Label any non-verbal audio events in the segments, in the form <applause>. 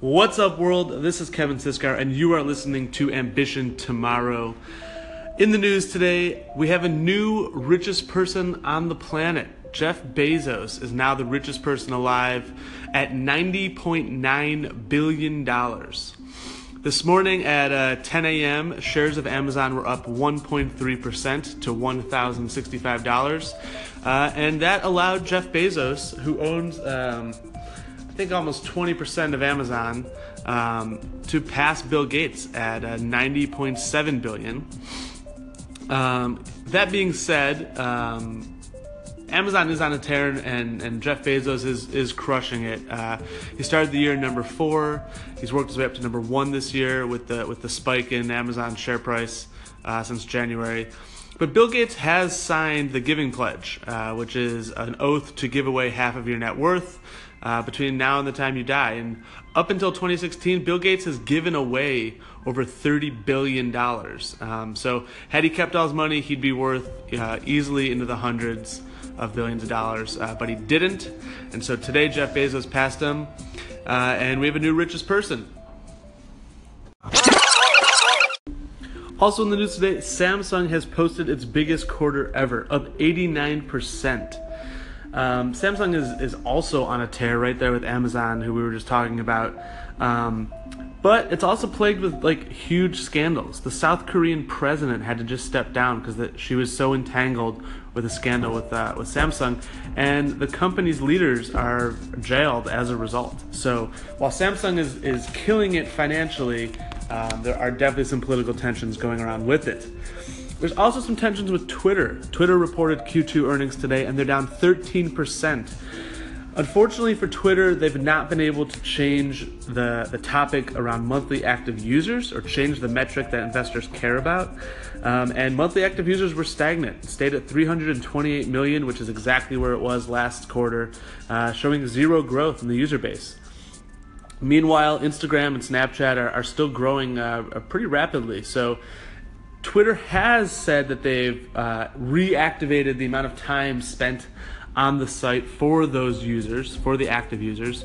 What's up, world? This is Kevin Siskar, and you are listening to Ambition Tomorrow. In the news today, we have a new richest person on the planet. Jeff Bezos is now the richest person alive at $90.9 billion. This morning at uh, 10 a.m., shares of Amazon were up 1.3% to $1,065. Uh, and that allowed Jeff Bezos, who owns um, think almost 20% of Amazon um, to pass Bill Gates at uh, 90.7 billion. Um, that being said, um, Amazon is on a tear, and, and Jeff Bezos is is crushing it. Uh, he started the year number four. He's worked his way up to number one this year with the with the spike in Amazon share price uh, since January. But Bill Gates has signed the Giving Pledge, uh, which is an oath to give away half of your net worth uh, between now and the time you die. And up until 2016, Bill Gates has given away over $30 billion. Um, so, had he kept all his money, he'd be worth uh, easily into the hundreds of billions of dollars. Uh, but he didn't. And so today, Jeff Bezos passed him, uh, and we have a new richest person. Also in the news today, Samsung has posted its biggest quarter ever, up 89%. Um, Samsung is, is also on a tear right there with Amazon, who we were just talking about. Um, but it's also plagued with like huge scandals. The South Korean president had to just step down because she was so entangled with a scandal with uh, with Samsung, and the company's leaders are jailed as a result. So while Samsung is is killing it financially, um, there are definitely some political tensions going around with it. There's also some tensions with Twitter. Twitter reported Q2 earnings today and they're down 13%. Unfortunately for Twitter, they've not been able to change the, the topic around monthly active users or change the metric that investors care about. Um, and monthly active users were stagnant, stayed at 328 million, which is exactly where it was last quarter, uh, showing zero growth in the user base. Meanwhile, Instagram and Snapchat are, are still growing uh, pretty rapidly. So Twitter has said that they've uh, reactivated the amount of time spent on the site for those users, for the active users.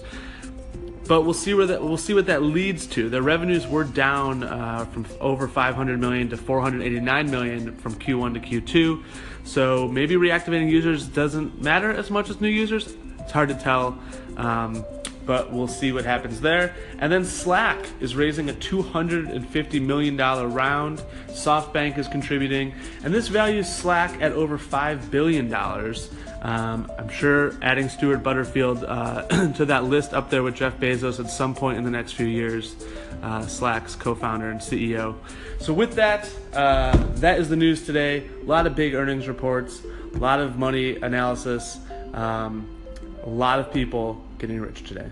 But we'll see where that we'll see what that leads to. Their revenues were down uh, from over 500 million to 489 million from Q1 to Q2. So maybe reactivating users doesn't matter as much as new users. It's hard to tell. Um, but we'll see what happens there. And then Slack is raising a $250 million round. SoftBank is contributing, and this values Slack at over $5 billion. Um, I'm sure adding Stuart Butterfield uh, <clears throat> to that list up there with Jeff Bezos at some point in the next few years, uh, Slack's co founder and CEO. So, with that, uh, that is the news today. A lot of big earnings reports, a lot of money analysis. Um, a lot of people getting rich today.